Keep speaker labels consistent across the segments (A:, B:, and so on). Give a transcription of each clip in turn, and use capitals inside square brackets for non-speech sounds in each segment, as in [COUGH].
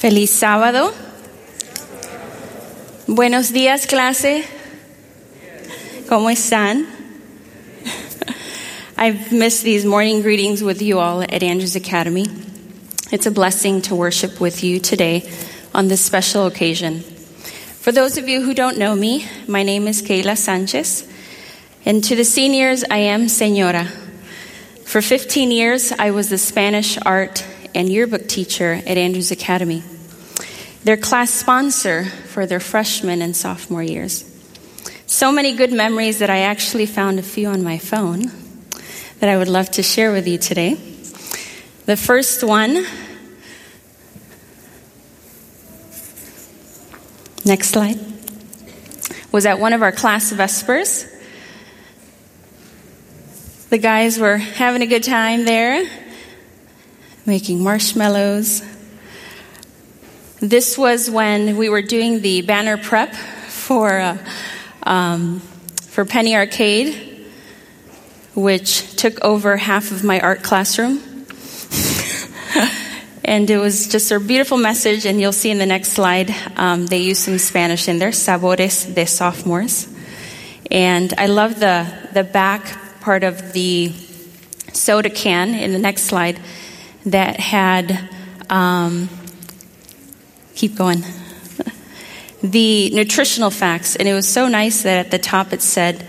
A: Feliz sábado. Buenos días, clase. ¿Cómo están? [LAUGHS] I've missed these morning greetings with you all at Andrews Academy. It's a blessing to worship with you today on this special occasion. For those of you who don't know me, my name is Kayla Sanchez, and to the seniors, I am Senora. For 15 years, I was the Spanish art and yearbook teacher at Andrews Academy, their class sponsor for their freshman and sophomore years. So many good memories that I actually found a few on my phone that I would love to share with you today. The first one, next slide, was at one of our class vespers. The guys were having a good time there, making marshmallows. This was when we were doing the banner prep for, uh, um, for Penny Arcade, which took over half of my art classroom. [LAUGHS] and it was just a beautiful message, and you'll see in the next slide, um, they use some Spanish in there, Sabores de Sophomores. And I love the, the back part of the soda can in the next slide that had, um, keep going, the nutritional facts. And it was so nice that at the top it said,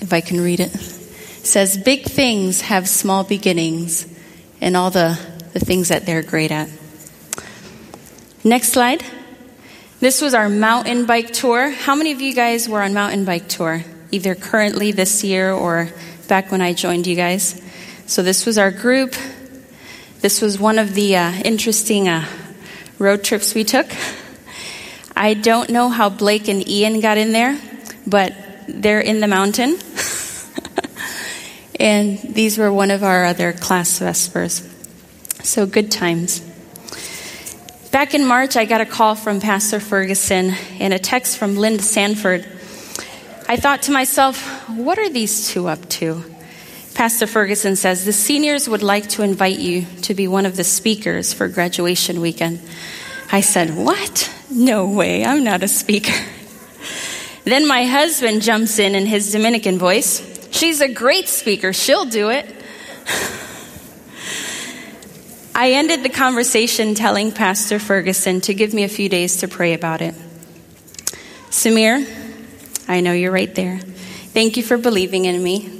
A: if I can read it, it says, Big things have small beginnings, and all the, the things that they're great at. Next slide. This was our mountain bike tour. How many of you guys were on mountain bike tour? Either currently this year or back when I joined you guys. So this was our group. This was one of the uh, interesting uh, road trips we took. I don't know how Blake and Ian got in there, but they're in the mountain. [LAUGHS] and these were one of our other class vespers. So good times. Back in March, I got a call from Pastor Ferguson and a text from Linda Sanford. I thought to myself, what are these two up to? Pastor Ferguson says, The seniors would like to invite you to be one of the speakers for graduation weekend. I said, What? No way, I'm not a speaker. Then my husband jumps in in his Dominican voice. She's a great speaker, she'll do it. I ended the conversation telling Pastor Ferguson to give me a few days to pray about it. Samir, I know you're right there. Thank you for believing in me.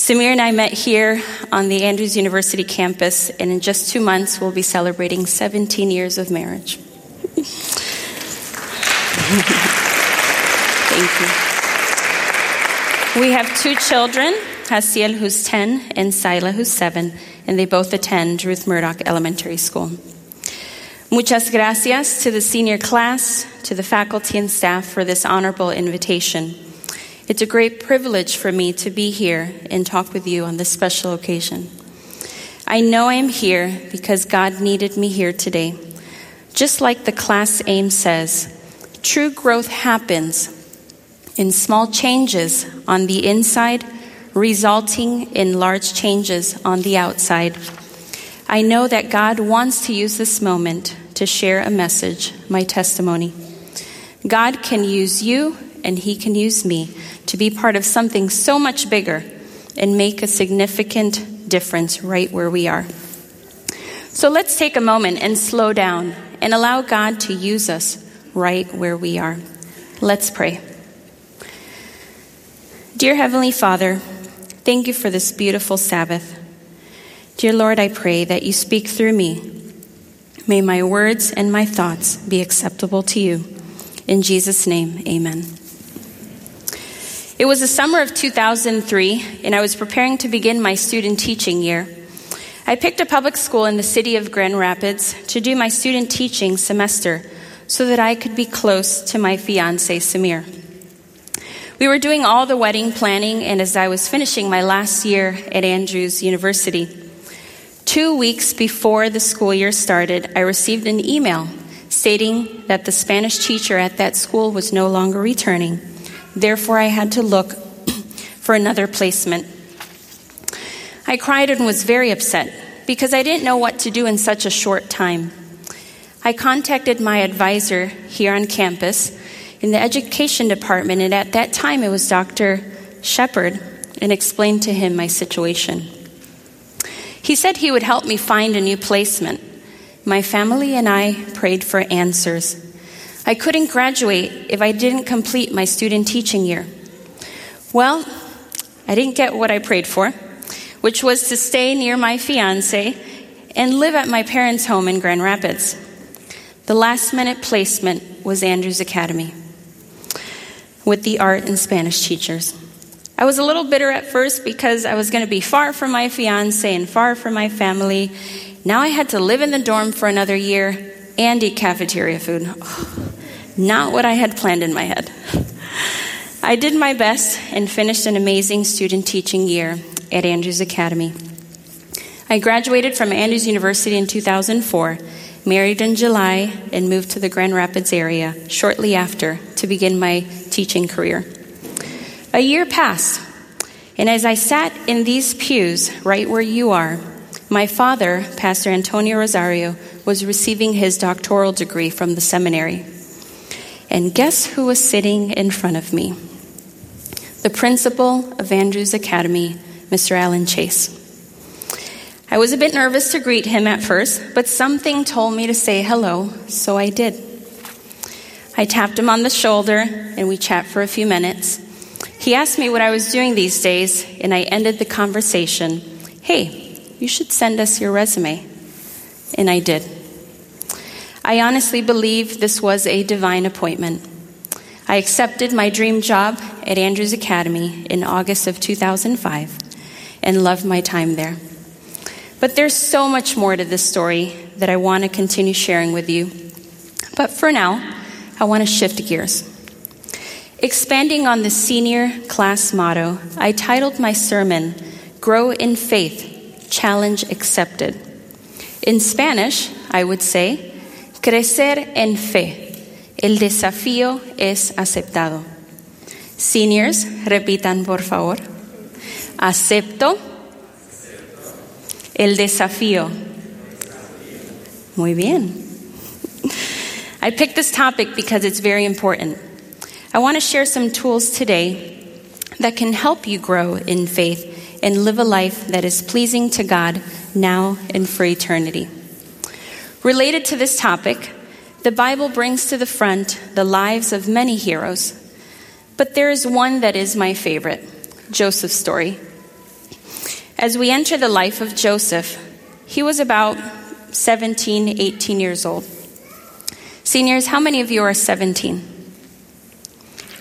A: Samir and I met here on the Andrews University campus, and in just two months, we'll be celebrating 17 years of marriage. Thank you. We have two children Hasiel, who's 10, and Sila, who's 7, and they both attend Ruth Murdoch Elementary School. Muchas gracias to the senior class, to the faculty and staff for this honorable invitation. It's a great privilege for me to be here and talk with you on this special occasion. I know I'm here because God needed me here today. Just like the class aim says, true growth happens in small changes on the inside, resulting in large changes on the outside. I know that God wants to use this moment to share a message, my testimony. God can use you and He can use me to be part of something so much bigger and make a significant difference right where we are. So let's take a moment and slow down and allow God to use us right where we are. Let's pray. Dear Heavenly Father, thank you for this beautiful Sabbath. Dear Lord, I pray that you speak through me. May my words and my thoughts be acceptable to you. In Jesus' name, amen. It was the summer of 2003, and I was preparing to begin my student teaching year. I picked a public school in the city of Grand Rapids to do my student teaching semester so that I could be close to my fiance, Samir. We were doing all the wedding planning, and as I was finishing my last year at Andrews University, two weeks before the school year started, I received an email stating that the Spanish teacher at that school was no longer returning. Therefore, I had to look [CLEARS THROAT] for another placement. I cried and was very upset because I didn't know what to do in such a short time. I contacted my advisor here on campus in the education department, and at that time it was Dr. Shepard, and explained to him my situation. He said he would help me find a new placement. My family and I prayed for answers. I couldn't graduate if I didn't complete my student teaching year. Well, I didn't get what I prayed for, which was to stay near my fiance and live at my parents' home in Grand Rapids. The last minute placement was Andrews Academy with the art and Spanish teachers. I was a little bitter at first because I was going to be far from my fiance and far from my family. Now I had to live in the dorm for another year and eat cafeteria food. not what I had planned in my head. I did my best and finished an amazing student teaching year at Andrews Academy. I graduated from Andrews University in 2004, married in July, and moved to the Grand Rapids area shortly after to begin my teaching career. A year passed, and as I sat in these pews right where you are, my father, Pastor Antonio Rosario, was receiving his doctoral degree from the seminary. And guess who was sitting in front of me? The principal of Andrews Academy, Mr. Alan Chase. I was a bit nervous to greet him at first, but something told me to say hello, so I did. I tapped him on the shoulder and we chat for a few minutes. He asked me what I was doing these days, and I ended the conversation Hey, you should send us your resume. And I did. I honestly believe this was a divine appointment. I accepted my dream job at Andrews Academy in August of 2005 and loved my time there. But there's so much more to this story that I want to continue sharing with you. But for now, I want to shift gears. Expanding on the senior class motto, I titled my sermon, Grow in Faith, Challenge Accepted. In Spanish, I would say, Crecer en fe. El desafío es aceptado. Seniors, repitan por favor. Acepto el desafío. Muy bien. I picked this topic because it's very important. I want to share some tools today that can help you grow in faith and live a life that is pleasing to God now and for eternity. Related to this topic, the Bible brings to the front the lives of many heroes, but there is one that is my favorite Joseph's story. As we enter the life of Joseph, he was about 17, 18 years old. Seniors, how many of you are 17?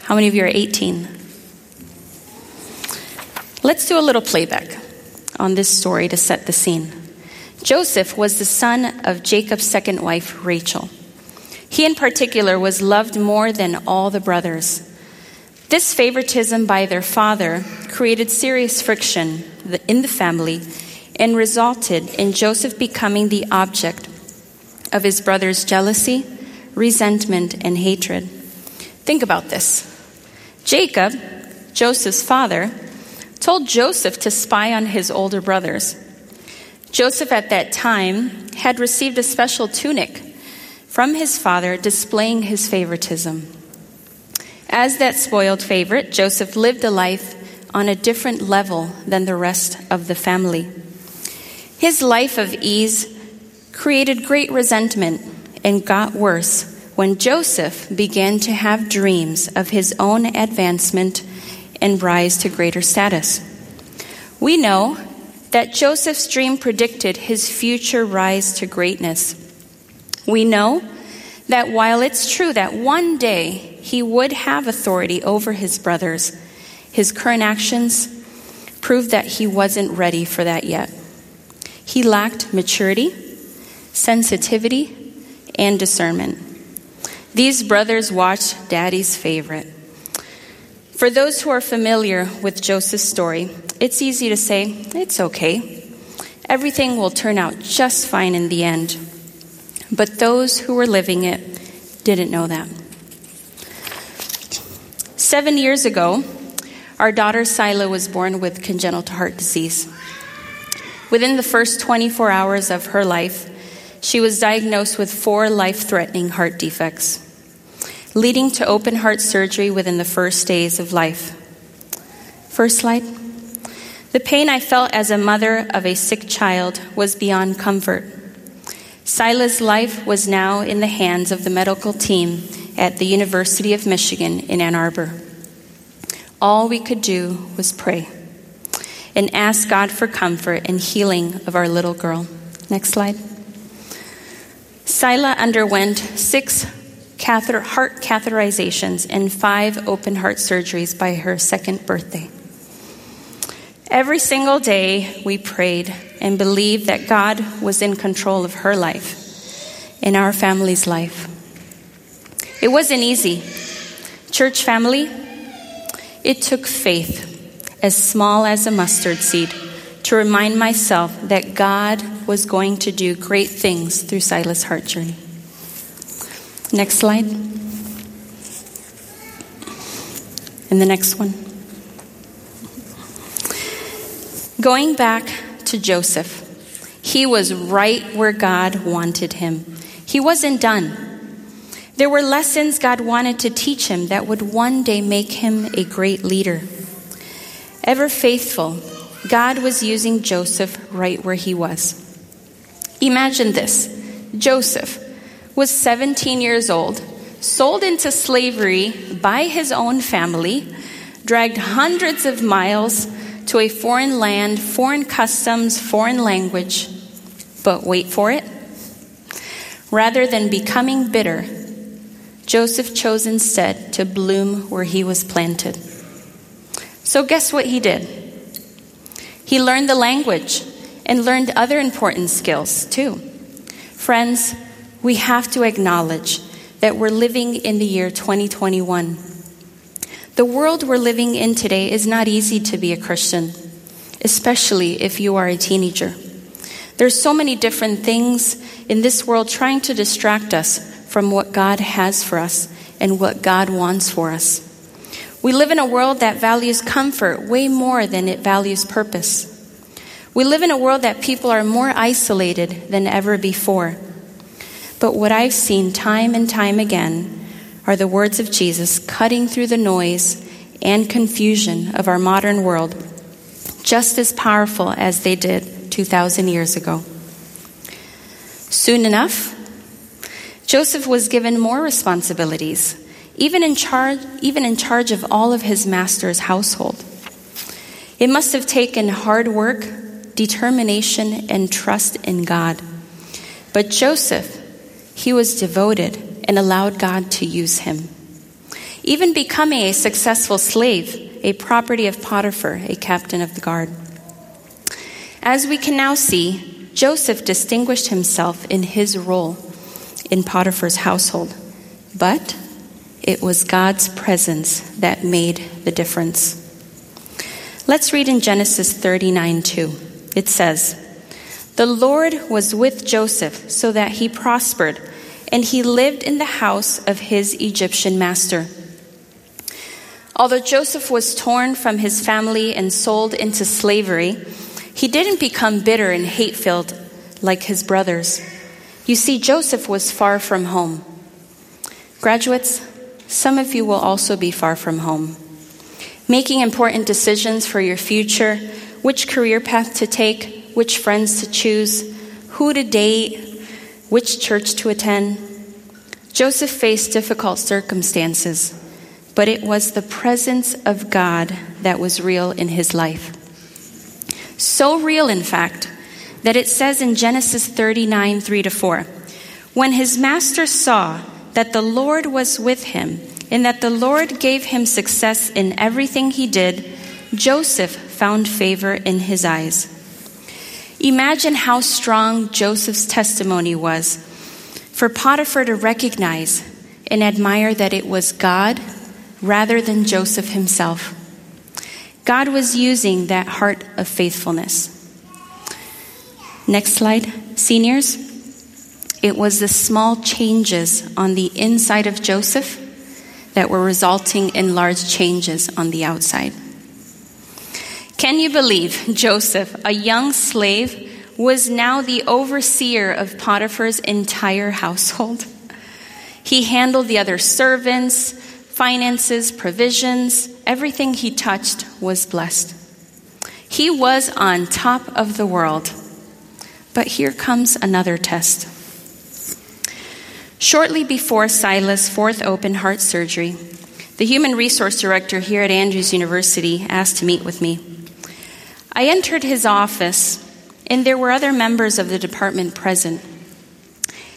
A: How many of you are 18? Let's do a little playback on this story to set the scene. Joseph was the son of Jacob's second wife, Rachel. He, in particular, was loved more than all the brothers. This favoritism by their father created serious friction in the family and resulted in Joseph becoming the object of his brother's jealousy, resentment, and hatred. Think about this. Jacob, Joseph's father, told Joseph to spy on his older brothers. Joseph at that time had received a special tunic from his father displaying his favoritism. As that spoiled favorite, Joseph lived a life on a different level than the rest of the family. His life of ease created great resentment and got worse when Joseph began to have dreams of his own advancement and rise to greater status. We know that Joseph's dream predicted his future rise to greatness. We know that while it's true that one day he would have authority over his brothers, his current actions proved that he wasn't ready for that yet. He lacked maturity, sensitivity, and discernment. These brothers watched Daddy's favorite. For those who are familiar with Joseph's story, it's easy to say, it's okay. Everything will turn out just fine in the end. But those who were living it didn't know that. Seven years ago, our daughter Sila was born with congenital heart disease. Within the first 24 hours of her life, she was diagnosed with four life threatening heart defects, leading to open heart surgery within the first days of life. First slide. The pain I felt as a mother of a sick child was beyond comfort. Sila's life was now in the hands of the medical team at the University of Michigan in Ann Arbor. All we could do was pray and ask God for comfort and healing of our little girl. Next slide. Sila underwent six catheter, heart catheterizations and five open heart surgeries by her second birthday. Every single day, we prayed and believed that God was in control of her life in our family's life. It wasn't easy. Church family, it took faith, as small as a mustard seed, to remind myself that God was going to do great things through Sila's heart journey. Next slide. And the next one. Going back to Joseph, he was right where God wanted him. He wasn't done. There were lessons God wanted to teach him that would one day make him a great leader. Ever faithful, God was using Joseph right where he was. Imagine this Joseph was 17 years old, sold into slavery by his own family, dragged hundreds of miles to a foreign land, foreign customs, foreign language. But wait for it. Rather than becoming bitter, Joseph chose instead to bloom where he was planted. So, guess what he did? He learned the language and learned other important skills too. Friends, we have to acknowledge that we're living in the year 2021. The world we're living in today is not easy to be a Christian, especially if you are a teenager. There's so many different things in this world trying to distract us from what God has for us and what God wants for us. We live in a world that values comfort way more than it values purpose. We live in a world that people are more isolated than ever before. But what I've seen time and time again are the words of Jesus cutting through the noise and confusion of our modern world, just as powerful as they did 2,000 years ago. Soon enough, Joseph was given more responsibilities, even in charge, even in charge of all of his master's household. It must have taken hard work, determination, and trust in God. But Joseph, he was devoted and allowed God to use him. Even becoming a successful slave, a property of Potiphar, a captain of the guard. As we can now see, Joseph distinguished himself in his role in Potiphar's household, but it was God's presence that made the difference. Let's read in Genesis 39 2. It says, The Lord was with Joseph so that he prospered, and he lived in the house of his Egyptian master. Although Joseph was torn from his family and sold into slavery, he didn't become bitter and hate filled like his brothers. You see, Joseph was far from home. Graduates, some of you will also be far from home. Making important decisions for your future, which career path to take, which friends to choose, who to date, which church to attend. Joseph faced difficult circumstances, but it was the presence of God that was real in his life. So real, in fact, that it says in Genesis 39 3 to 4 When his master saw that the Lord was with him, and that the Lord gave him success in everything he did, Joseph found favor in his eyes. Imagine how strong Joseph's testimony was for Potiphar to recognize and admire that it was God rather than Joseph himself. God was using that heart of faithfulness. Next slide. Seniors, it was the small changes on the inside of Joseph that were resulting in large changes on the outside. Can you believe Joseph, a young slave, was now the overseer of Potiphar's entire household. He handled the other servants, finances, provisions. Everything he touched was blessed. He was on top of the world. But here comes another test. Shortly before Sila's fourth open heart surgery, the human resource director here at Andrews University asked to meet with me. I entered his office, and there were other members of the department present.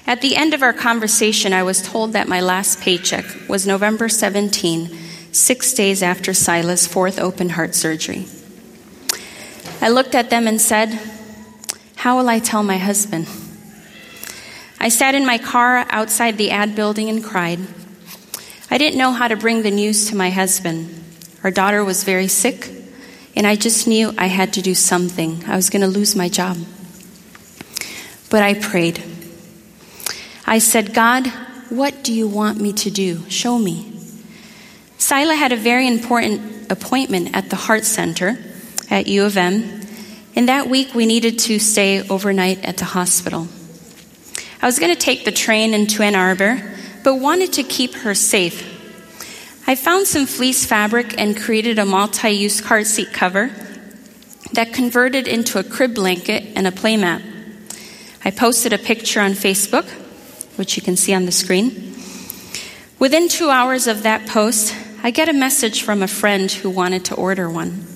A: At the end of our conversation, I was told that my last paycheck was November 17, six days after Sila's fourth open heart surgery. I looked at them and said, How will I tell my husband? I sat in my car outside the ad building and cried. I didn't know how to bring the news to my husband. Our daughter was very sick, and I just knew I had to do something. I was going to lose my job. But I prayed. I said, God, what do you want me to do? Show me. Sila had a very important appointment at the Heart Center at U of M, and that week we needed to stay overnight at the hospital. I was going to take the train into Ann Arbor, but wanted to keep her safe I found some fleece fabric and created a multi use car seat cover that converted into a crib blanket and a playmat. I posted a picture on Facebook, which you can see on the screen. Within two hours of that post, I get a message from a friend who wanted to order one.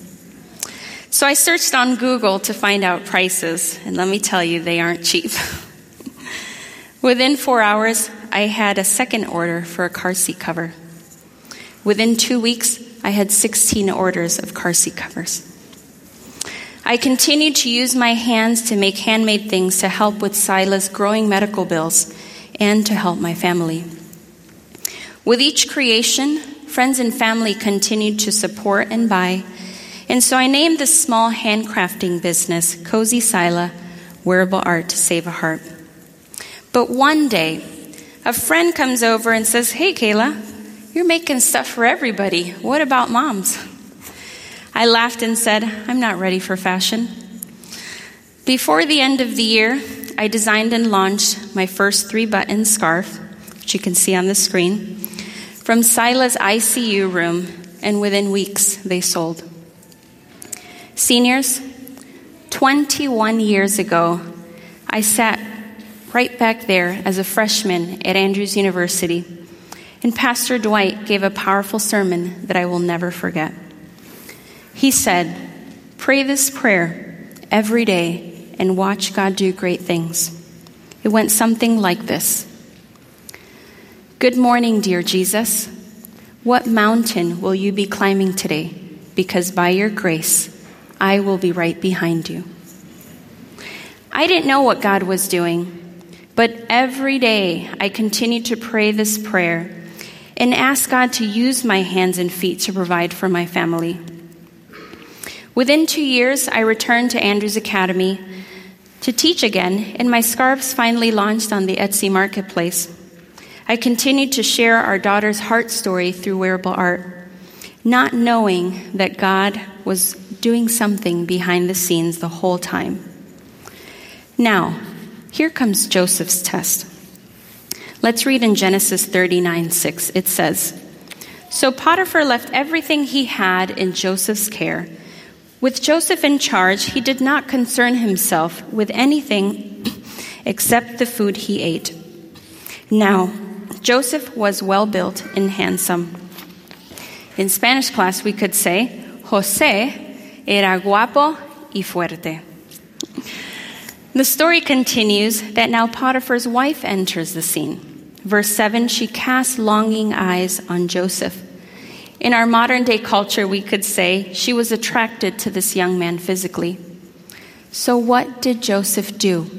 A: So I searched on Google to find out prices, and let me tell you, they aren't cheap. [LAUGHS] Within four hours, I had a second order for a car seat cover. Within two weeks, I had 16 orders of car seat covers. I continued to use my hands to make handmade things to help with Sila's growing medical bills and to help my family. With each creation, friends and family continued to support and buy, and so I named this small handcrafting business Cozy Sila Wearable Art to Save a Heart. But one day, a friend comes over and says, Hey, Kayla, you're making stuff for everybody. What about moms? I laughed and said, I'm not ready for fashion. Before the end of the year, I designed and launched my first three button scarf, which you can see on the screen, from Sila's ICU room, and within weeks they sold. Seniors, 21 years ago, I sat right back there as a freshman at Andrews University and Pastor Dwight gave a powerful sermon that I will never forget. He said, Pray this prayer every day and watch God do great things. It went something like this Good morning, dear Jesus. What mountain will you be climbing today? Because by your grace, I will be right behind you. I didn't know what God was doing, but every day I continued to pray this prayer and ask God to use my hands and feet to provide for my family. Within two years, I returned to Andrews Academy to teach again, and my scarves finally launched on the Etsy marketplace. I continued to share our daughter's heart story through wearable art, not knowing that God was doing something behind the scenes the whole time. Now, here comes Joseph's test. Let's read in Genesis 39 6. It says, So Potiphar left everything he had in Joseph's care. With Joseph in charge, he did not concern himself with anything except the food he ate. Now, Joseph was well built and handsome. In Spanish class, we could say, José era guapo y fuerte. The story continues that now Potiphar's wife enters the scene. Verse 7 she cast longing eyes on Joseph. In our modern day culture, we could say she was attracted to this young man physically. So, what did Joseph do?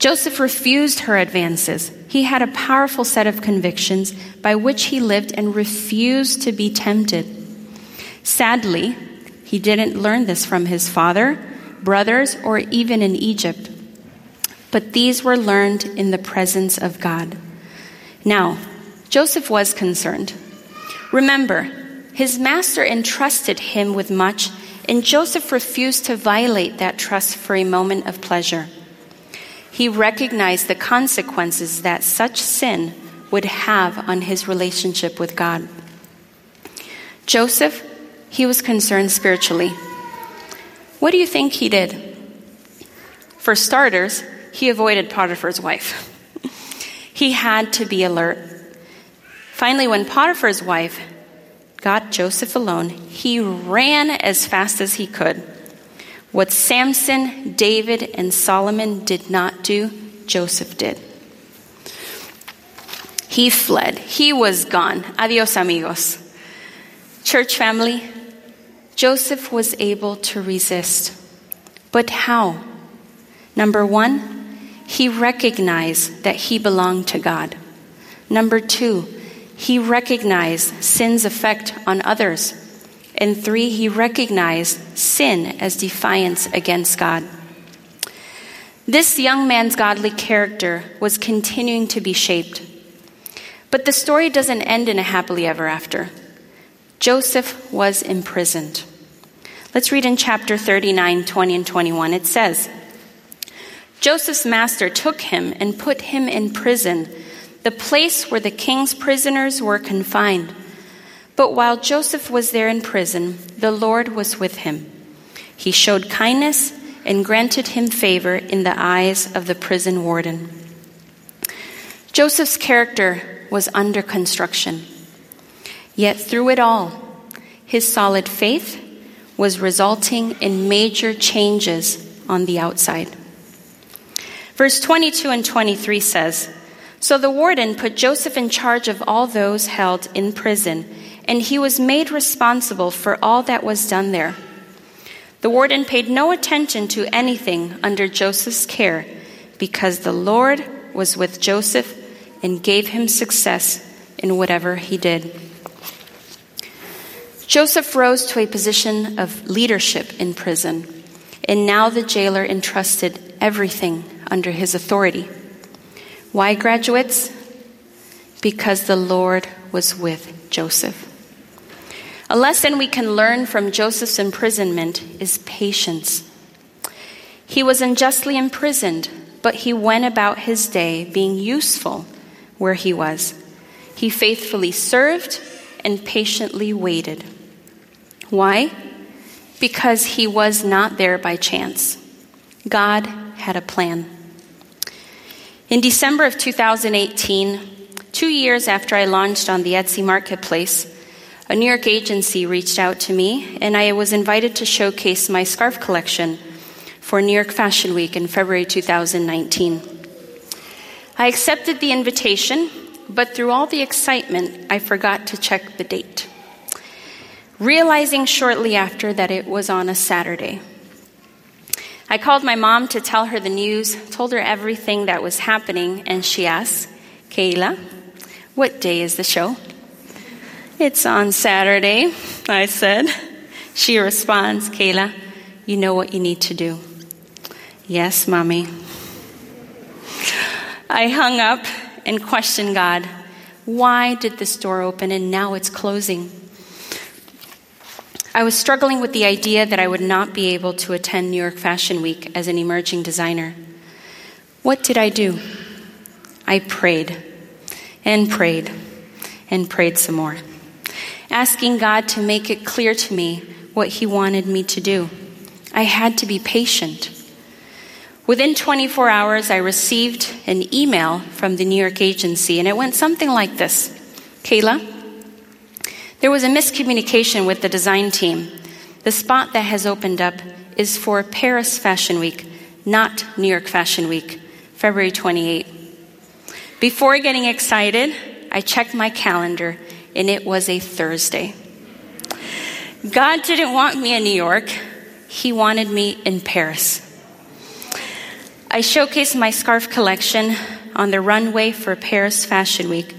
A: Joseph refused her advances. He had a powerful set of convictions by which he lived and refused to be tempted. Sadly, he didn't learn this from his father, brothers, or even in Egypt. But these were learned in the presence of God. Now, Joseph was concerned. Remember, his master entrusted him with much, and Joseph refused to violate that trust for a moment of pleasure. He recognized the consequences that such sin would have on his relationship with God. Joseph, he was concerned spiritually. What do you think he did? For starters, he avoided Potiphar's wife. he had to be alert. Finally, when Potiphar's wife got Joseph alone, he ran as fast as he could. What Samson, David, and Solomon did not do, Joseph did. He fled. He was gone. Adios, amigos. Church family, Joseph was able to resist. But how? Number one, he recognized that he belonged to God. Number two, he recognized sin's effect on others. And three, he recognized sin as defiance against God. This young man's godly character was continuing to be shaped. But the story doesn't end in a happily ever after. Joseph was imprisoned. Let's read in chapter 39, 20, and 21. It says Joseph's master took him and put him in prison the place where the king's prisoners were confined. But while Joseph was there in prison, the Lord was with him. He showed kindness and granted him favor in the eyes of the prison warden. Joseph's character was under construction. Yet through it all, his solid faith was resulting in major changes on the outside. Verse 22 and 23 says, so the warden put Joseph in charge of all those held in prison, and he was made responsible for all that was done there. The warden paid no attention to anything under Joseph's care because the Lord was with Joseph and gave him success in whatever he did. Joseph rose to a position of leadership in prison, and now the jailer entrusted everything under his authority. Why, graduates? Because the Lord was with Joseph. A lesson we can learn from Joseph's imprisonment is patience. He was unjustly imprisoned, but he went about his day being useful where he was. He faithfully served and patiently waited. Why? Because he was not there by chance. God had a plan. In December of 2018, two years after I launched on the Etsy marketplace, a New York agency reached out to me, and I was invited to showcase my scarf collection for New York Fashion Week in February 2019. I accepted the invitation, but through all the excitement, I forgot to check the date, realizing shortly after that it was on a Saturday. I called my mom to tell her the news, told her everything that was happening, and she asked, Kayla, what day is the show? It's on Saturday, I said. She responds, Kayla, you know what you need to do. Yes, mommy. I hung up and questioned God. Why did this door open and now it's closing? I was struggling with the idea that I would not be able to attend New York Fashion Week as an emerging designer. What did I do? I prayed and prayed and prayed some more, asking God to make it clear to me what He wanted me to do. I had to be patient. Within 24 hours, I received an email from the New York agency, and it went something like this Kayla, there was a miscommunication with the design team. The spot that has opened up is for Paris Fashion Week, not New York Fashion Week, February 28. Before getting excited, I checked my calendar and it was a Thursday. God didn't want me in New York, He wanted me in Paris. I showcased my scarf collection on the runway for Paris Fashion Week.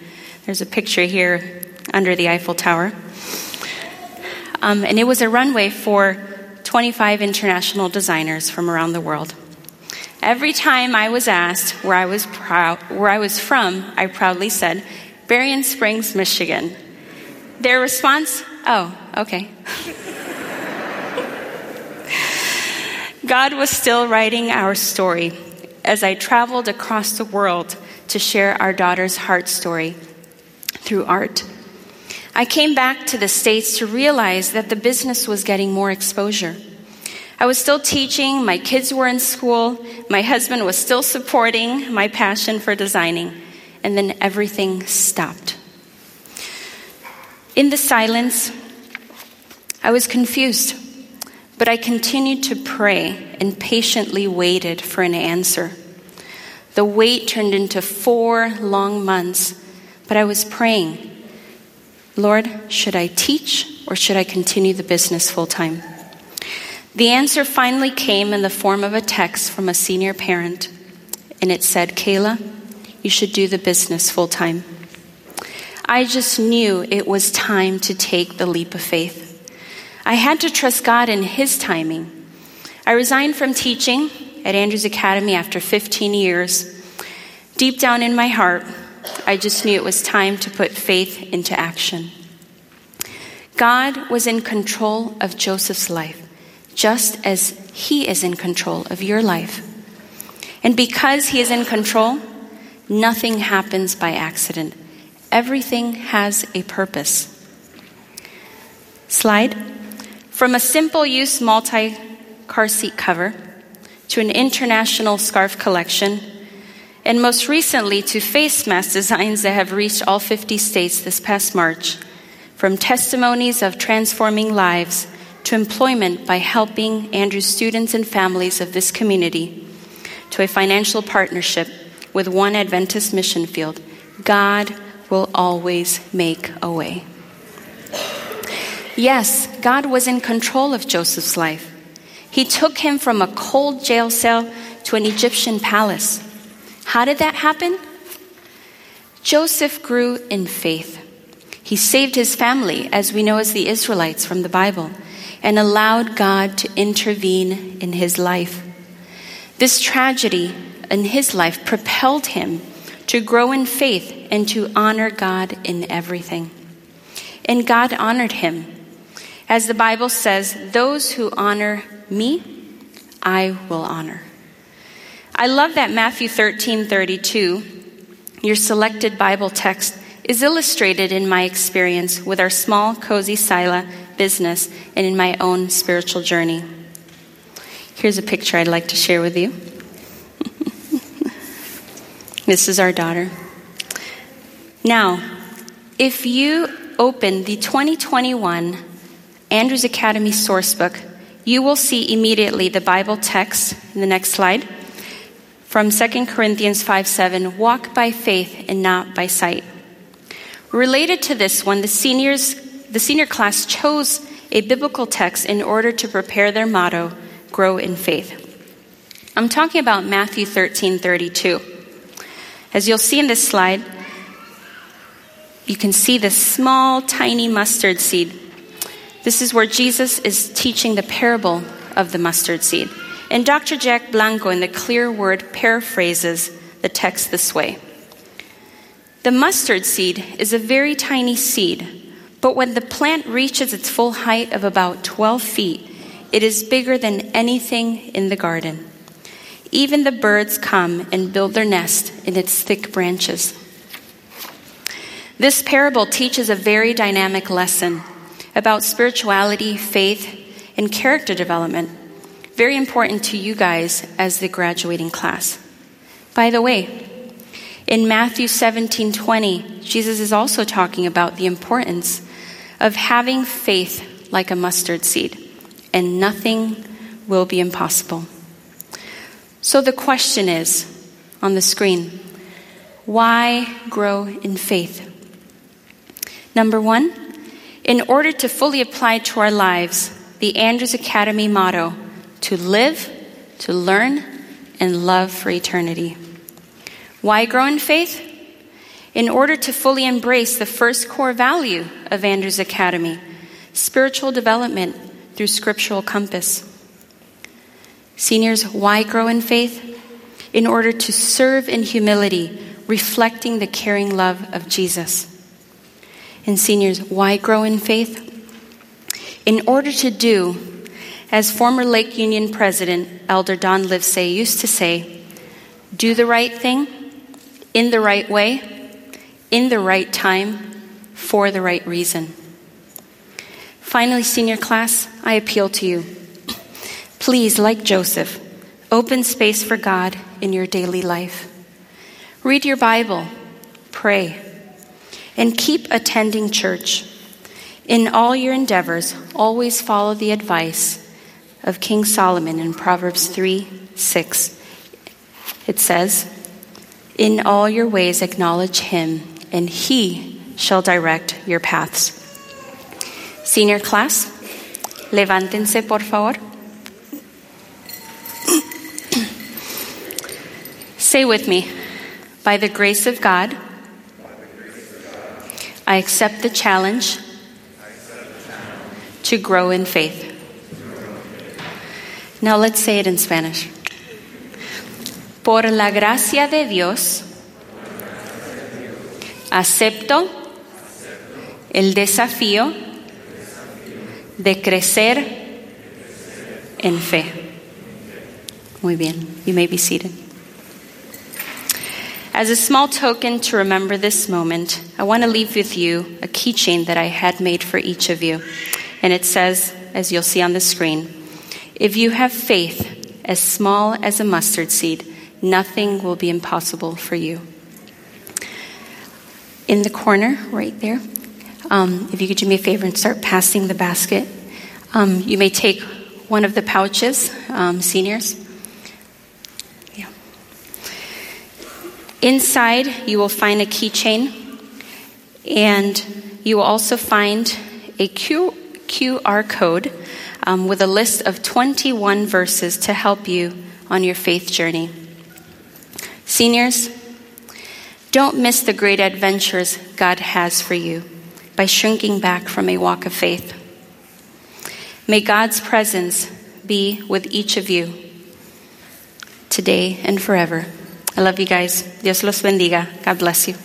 A: There's a picture here under the Eiffel Tower. Um, and it was a runway for 25 international designers from around the world. Every time I was asked where I was, proud, where I was from, I proudly said, Berrien Springs, Michigan. Their response, oh, okay. [LAUGHS] God was still writing our story as I traveled across the world to share our daughter's heart story through art. I came back to the States to realize that the business was getting more exposure. I was still teaching, my kids were in school, my husband was still supporting my passion for designing, and then everything stopped. In the silence, I was confused, but I continued to pray and patiently waited for an answer. The wait turned into four long months, but I was praying Lord, should I teach or should I continue the business full time? The answer finally came in the form of a text from a senior parent, and it said, Kayla, you should do the business full time. I just knew it was time to take the leap of faith. I had to trust God in His timing. I resigned from teaching at Andrews Academy after 15 years. Deep down in my heart, I just knew it was time to put faith into action. God was in control of Joseph's life, just as He is in control of your life. And because He is in control, nothing happens by accident. Everything has a purpose. Slide. From a simple use multi car seat cover to an international scarf collection, and most recently to face mask designs that have reached all 50 states this past March, from testimonies of transforming lives to employment by helping Andrew's students and families of this community, to a financial partnership with One Adventist Mission Field, God will always make a way. Yes, God was in control of Joseph's life. He took him from a cold jail cell to an Egyptian palace. How did that happen? Joseph grew in faith. He saved his family, as we know as the Israelites from the Bible, and allowed God to intervene in his life. This tragedy in his life propelled him to grow in faith and to honor God in everything. And God honored him. As the Bible says, those who honor me, I will honor. I love that Matthew 13 32, your selected Bible text, is illustrated in my experience with our small, cozy Sila business and in my own spiritual journey. Here's a picture I'd like to share with you. [LAUGHS] this is our daughter. Now, if you open the 2021 Andrews Academy Sourcebook, you will see immediately the Bible text in the next slide from 2 Corinthians 5 7, walk by faith and not by sight. Related to this one, the seniors, the senior class chose a biblical text in order to prepare their motto, grow in faith. I'm talking about Matthew 13 32. As you'll see in this slide, you can see this small, tiny mustard seed this is where Jesus is teaching the parable of the mustard seed. And Dr. Jack Blanco, in the clear word, paraphrases the text this way The mustard seed is a very tiny seed, but when the plant reaches its full height of about 12 feet, it is bigger than anything in the garden. Even the birds come and build their nest in its thick branches. This parable teaches a very dynamic lesson about spirituality, faith, and character development. Very important to you guys as the graduating class. By the way, in Matthew 17 20, Jesus is also talking about the importance of having faith like a mustard seed, and nothing will be impossible. So the question is on the screen why grow in faith? Number one, in order to fully apply to our lives the Andrews Academy motto to live, to learn, and love for eternity. Why grow in faith? In order to fully embrace the first core value of Andrews Academy spiritual development through scriptural compass. Seniors, why grow in faith? In order to serve in humility, reflecting the caring love of Jesus and seniors, why grow in faith? In order to do As former Lake Union president Elder Don Livesay used to say, do the right thing in the right way, in the right time, for the right reason. Finally, senior class, I appeal to you. Please, like Joseph, open space for God in your daily life. Read your Bible, pray, and keep attending church. In all your endeavors, always follow the advice of King Solomon in Proverbs 3 6. It says, In all your ways acknowledge him, and he shall direct your paths. Senior class, levántense por favor. [CLEARS THROAT] Say with me, by the grace of God, I accept the challenge to grow in faith. Now let's say it in Spanish. Por la gracia de Dios, acepto el desafío de crecer en fe. Muy bien, you may be seated. As a small token to remember this moment, I want to leave with you a keychain that I had made for each of you. And it says, as you'll see on the screen, if you have faith as small as a mustard seed, nothing will be impossible for you. In the corner, right there, um, if you could do me a favor and start passing the basket, um, you may take one of the pouches, um, seniors. Yeah. Inside, you will find a keychain, and you will also find a Q- QR code um, with a list of 21 verses to help you on your faith journey. Seniors, don't miss the great adventures God has for you by shrinking back from a walk of faith. May God's presence be with each of you today and forever. I love you guys. Dios los bendiga. God bless you.